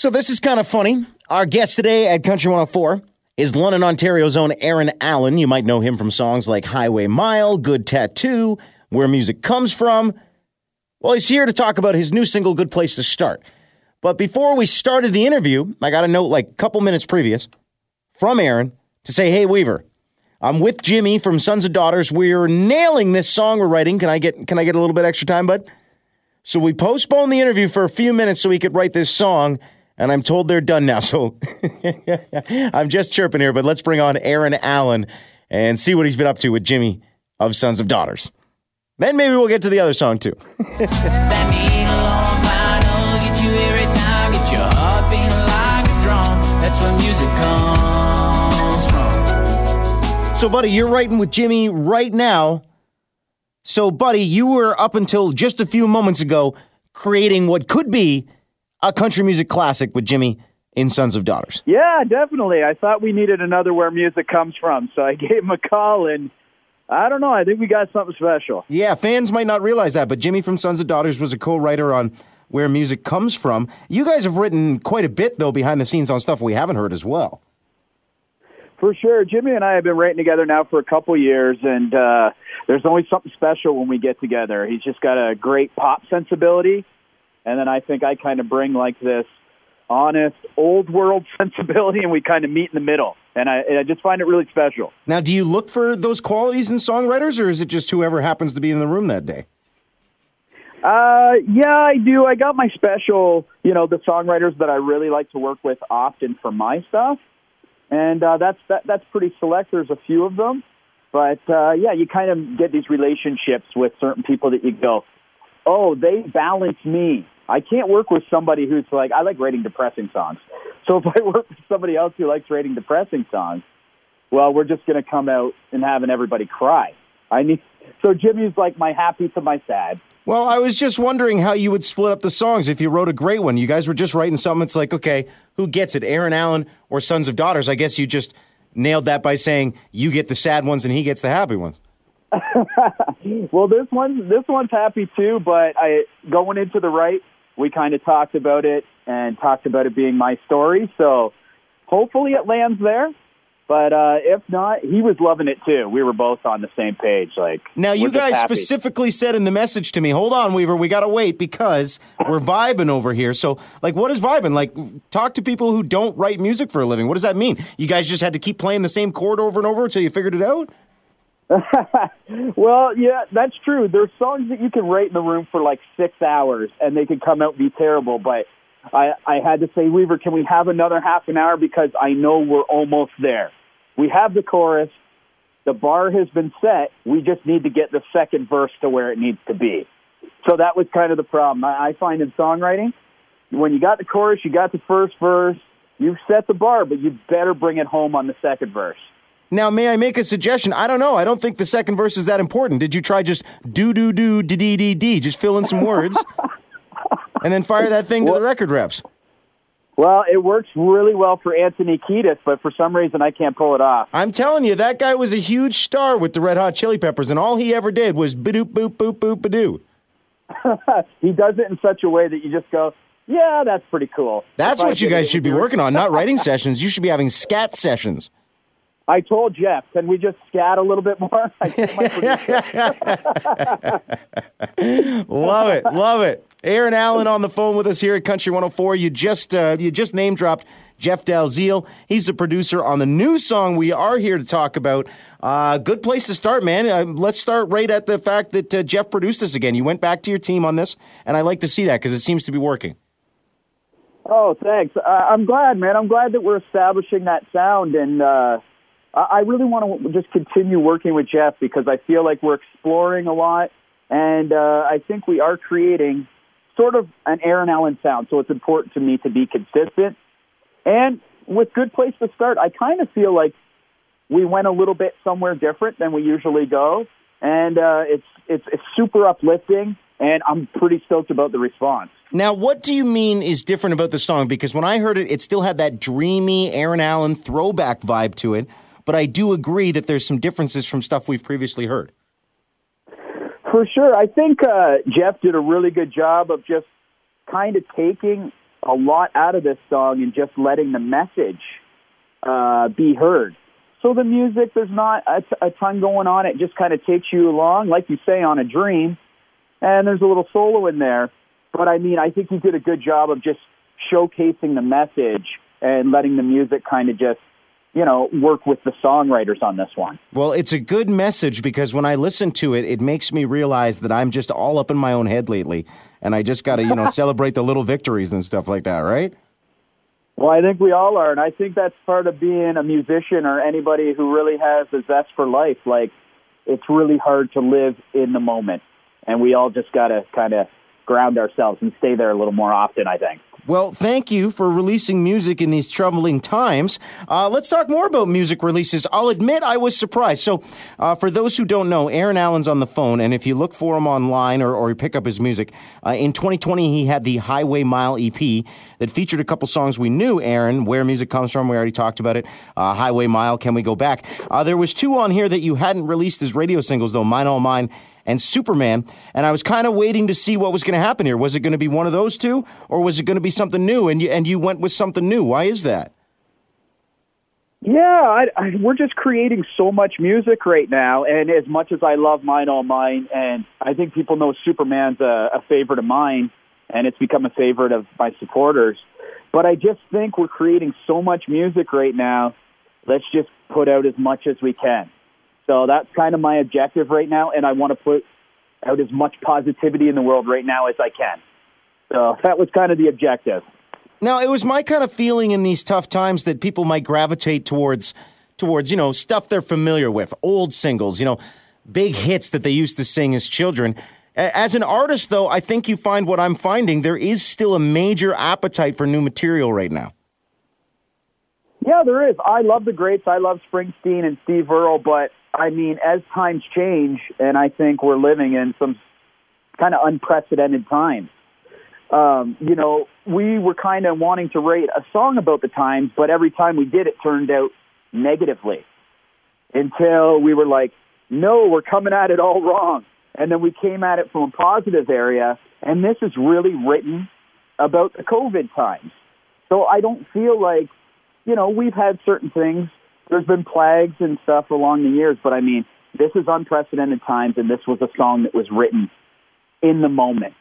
So this is kind of funny. Our guest today at Country 104 is London, Ontario's own Aaron Allen. You might know him from songs like Highway Mile, Good Tattoo, Where Music Comes From. Well, he's here to talk about his new single, Good Place to Start. But before we started the interview, I got a note like a couple minutes previous from Aaron to say, "Hey Weaver, I'm with Jimmy from Sons of Daughters. We're nailing this song we're writing. Can I get can I get a little bit extra time, bud?" So we postponed the interview for a few minutes so we could write this song, and I'm told they're done now. So I'm just chirping here, but let's bring on Aaron Allen and see what he's been up to with Jimmy of Sons of Daughters. Then maybe we'll get to the other song too. Stand me alone on vinyl, get you every time, get your heart beating like a drum. That's where music comes from. So, buddy, you're writing with Jimmy right now. So, buddy, you were up until just a few moments ago creating what could be a country music classic with Jimmy in Sons of Daughters. Yeah, definitely. I thought we needed another where music comes from, so I gave him a call, and I don't know. I think we got something special. Yeah, fans might not realize that, but Jimmy from Sons of Daughters was a co-writer on Where Music Comes From. You guys have written quite a bit though behind the scenes on stuff we haven't heard as well. For sure, Jimmy and I have been writing together now for a couple years, and uh, there's always something special when we get together. He's just got a great pop sensibility, and then I think I kind of bring like this honest old world sensibility, and we kind of meet in the middle. And I, and I just find it really special. Now, do you look for those qualities in songwriters or is it just whoever happens to be in the room that day? Uh, yeah, I do. I got my special, you know, the songwriters that I really like to work with often for my stuff, and uh, that's that, that's pretty select. There's a few of them, but uh, yeah, you kind of get these relationships with certain people that you go, oh, they balance me. I can't work with somebody who's like, I like writing depressing songs. So if I work with somebody else who likes writing depressing songs, well, we're just going to come out and having everybody cry. I need so Jimmy's like my happy to my sad. Well, I was just wondering how you would split up the songs if you wrote a great one. You guys were just writing something. It's like, okay, who gets it, Aaron Allen or Sons of Daughters? I guess you just nailed that by saying you get the sad ones and he gets the happy ones. well, this one this one's happy too, but I going into the right, we kind of talked about it and talked about it being my story. So hopefully it lands there. But uh, if not, he was loving it too. We were both on the same page. Like Now, you guys happy. specifically said in the message to me, hold on, Weaver, we got to wait because we're vibing over here. So, like, what is vibing? Like, talk to people who don't write music for a living. What does that mean? You guys just had to keep playing the same chord over and over until you figured it out? Well, yeah, that's true. There's songs that you can write in the room for like six hours and they could come out and be terrible. But I, I had to say, Weaver, can we have another half an hour because I know we're almost there. We have the chorus. The bar has been set. We just need to get the second verse to where it needs to be. So that was kind of the problem. I, I find in songwriting, when you got the chorus, you got the first verse, you've set the bar, but you better bring it home on the second verse. Now, may I make a suggestion? I don't know. I don't think the second verse is that important. Did you try just do, do, do, dee, dee, dee, dee, just fill in some words and then fire that thing to the record reps? Well, it works really well for Anthony Kiedis, but for some reason I can't pull it off. I'm telling you, that guy was a huge star with the Red Hot Chili Peppers, and all he ever did was ba-doop, boop, boop, boop, ba-doo. he does it in such a way that you just go, yeah, that's pretty cool. That's If I what you guys should be working on, not writing sessions. You should be having scat sessions. I told Jeff, can we just scat a little bit more? I think my producer- Love it, love it. Aaron Allen on the phone with us here at Country 104. You just uh, you just name dropped Jeff Dalziel. He's the producer on the new song we are here to talk about. Uh, good place to start, man. Uh, let's start right at the fact that uh, Jeff produced this again. You went back to your team on this, and I like to see that because it seems to be working. oh, thanks. Uh, I'm glad, man. I'm glad that we're establishing that sound, and uh, I really want to just continue working with Jeff because I feel like we're exploring a lot, and uh, I think we are creating sort of an Aaron Allen sound. So it's important to me to be consistent. And with Good Place to Start, I kind of feel like we went a little bit somewhere different than we usually go, and uh, it's it's it's super uplifting, and I'm pretty stoked about the response. Now, what do you mean is different about the song? Because when I heard it, it still had that dreamy Aaron Allen throwback vibe to it. But I do agree that there's some differences from stuff we've previously heard. For sure, I think uh, Jeff did a really good job of just kind of taking a lot out of this song and just letting the message uh, be heard. So the music, there's not a, t- a ton going on. It just kind of takes you along, like you say, on a dream. And there's a little solo in there. But I mean, I think he did a good job of just showcasing the message and letting the music kind of just, you know, work with the songwriters on this one. Well, it's a good message because when I listen to it, it makes me realize that I'm just all up in my own head lately, and I just got to, you know, celebrate the little victories and stuff like that, right? Well, I think we all are, and I think that's part of being a musician or anybody who really has a zest for life. Like, it's really hard to live in the moment, and we all just got to kind of ground ourselves and stay there a little more often. I think. Well, thank you for releasing music in these troubling times. Uh, let's talk more about music releases. I'll admit I was surprised. So, uh, for those who don't know, Aaron Allen's on the phone, and if you look for him online or, or you pick up his music, uh, in 2020 he had the Highway Mile EP that featured a couple songs we knew, Aaron, Where Music Comes From, we already talked about it, uh, Highway Mile, Can We Go Back? Uh, there was two on here that you hadn't released as radio singles, though, Mine All Mine and Superman. And I was kind of waiting to see what was going to happen here. Was it going to be one of those two, or was it going to be something new? And you and you went with something new. Why is that? Yeah, I, I, we're just creating so much music right now, and as much as I love Mine All Mine, and I think people know Superman's a, a favorite of mine, and it's become a favorite of my supporters. But I just think we're creating so much music right now. Let's just put out as much as we can. So that's kind of my objective right now, and I want to put out as much positivity in the world right now as I can. So that was kind of the objective. Now, it was my kind of feeling in these tough times that people might gravitate towards towards, you know, stuff they're familiar with, old singles, you know, big hits that they used to sing as children. As an artist, though, I think you find what I'm finding. There is still a major appetite for new material right now. Yeah, there is. I love the greats. I love Springsteen and Steve Earle, but I mean, as times change, and I think we're living in some kind of unprecedented times. Um, you know, we were kind of wanting to write a song about the times, but every time we did, it turned out negatively until we were like, no, we're coming at it all wrong. And then we came at it from a positive area, and this is really written about the COVID times. So I don't feel like, you know, we've had certain things. There's been plagues and stuff along the years, but I mean, this is unprecedented times, and this was a song that was written in the moment.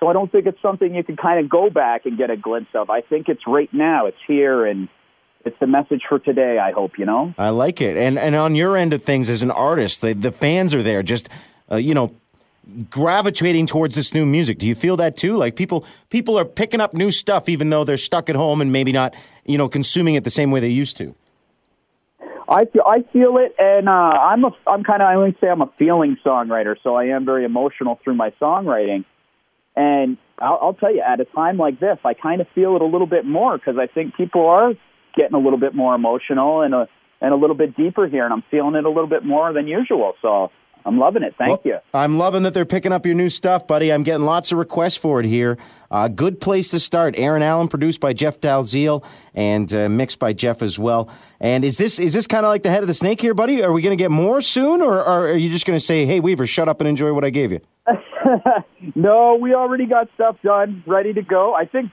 So I don't think it's something you can kind of go back and get a glimpse of. I think it's right now. It's here, and it's the message for today. I hope you know. I like it, and and on your end of things as an artist, the the fans are there, just uh, you know, gravitating towards this new music. Do you feel that too? Like people people are picking up new stuff, even though they're stuck at home and maybe not you know consuming it the same way they used to. I feel I feel it, and uh, I'm a I'm kind of I only say I'm a feeling songwriter, so I am very emotional through my songwriting. And I'll, I'll tell you, at a time like this, I kind of feel it a little bit more because I think people are getting a little bit more emotional and a and a little bit deeper here, and I'm feeling it a little bit more than usual. So I'm loving it. Thank well, you. I'm loving that they're picking up your new stuff, buddy. I'm getting lots of requests for it here. Uh, good place to start. Aaron Allen, produced by Jeff Dalziel and uh, mixed by Jeff as well. And is this is this kind of like the head of the snake here, buddy? Are we going to get more soon, or, or are you just going to say, "Hey, Weaver, shut up and enjoy what I gave you"? no, we already got stuff done, ready to go. I think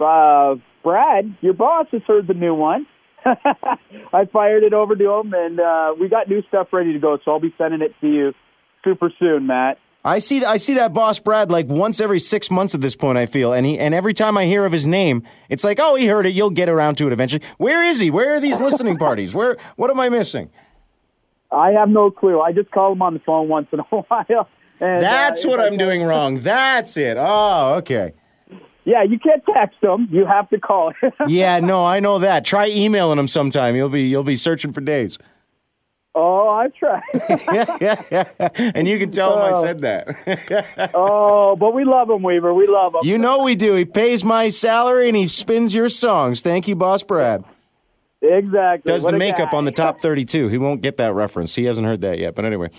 uh, Brad, your boss, has heard the new one. I fired it over to him, and uh, we got new stuff ready to go. So I'll be sending it to you super soon, Matt. I see. I see that boss Brad like once every six months at this point. I feel, and he and every time I hear of his name, it's like, oh, he heard it. You'll get around to it eventually. Where is he? Where are these listening parties? Where? What am I missing? I have no clue. I just call him on the phone once in a while. And, That's uh, what I'm doing wrong. That's it. Oh, okay. Yeah, you can't text him. You have to call. yeah, no, I know that. Try emailing him sometime. You'll be you'll be searching for days. Oh, I tried. yeah, yeah, yeah. And you can tell him I said oh. that. oh, but we love him, Weaver. We love him. You know we do. He pays my salary and he spins your songs. Thank you, boss Brad. Exactly. Does What the makeup guy. on the top 32. He won't get that reference. He hasn't heard that yet. But anyway,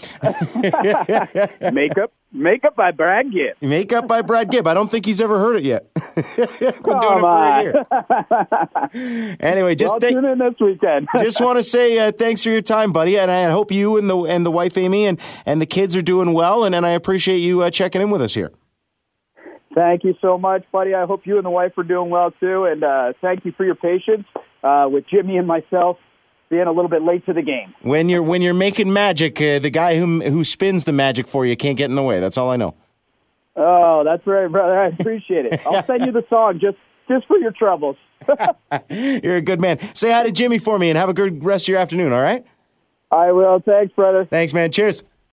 makeup? Makeup by Brad Gibb. makeup by Brad Gibb. I don't think he's ever heard it yet. Been doing Come it for on. a year. Anyway, just I'll thank, tune in this weekend. just want to say uh, thanks for your time, buddy, and I hope you and the and the wife Amy and and the kids are doing well, and, and I appreciate you uh, checking in with us here. Thank you so much, buddy. I hope you and the wife are doing well too, and uh, thank you for your patience uh, with Jimmy and myself being a little bit late to the game. When you're when you're making magic, uh, the guy who who spins the magic for you can't get in the way. That's all I know. Oh, that's right, brother. I appreciate it. I'll send you the song just just for your troubles. You're a good man. Say hi to Jimmy for me and have a good rest of your afternoon. All right. I will. Thanks, brother. Thanks, man. Cheers.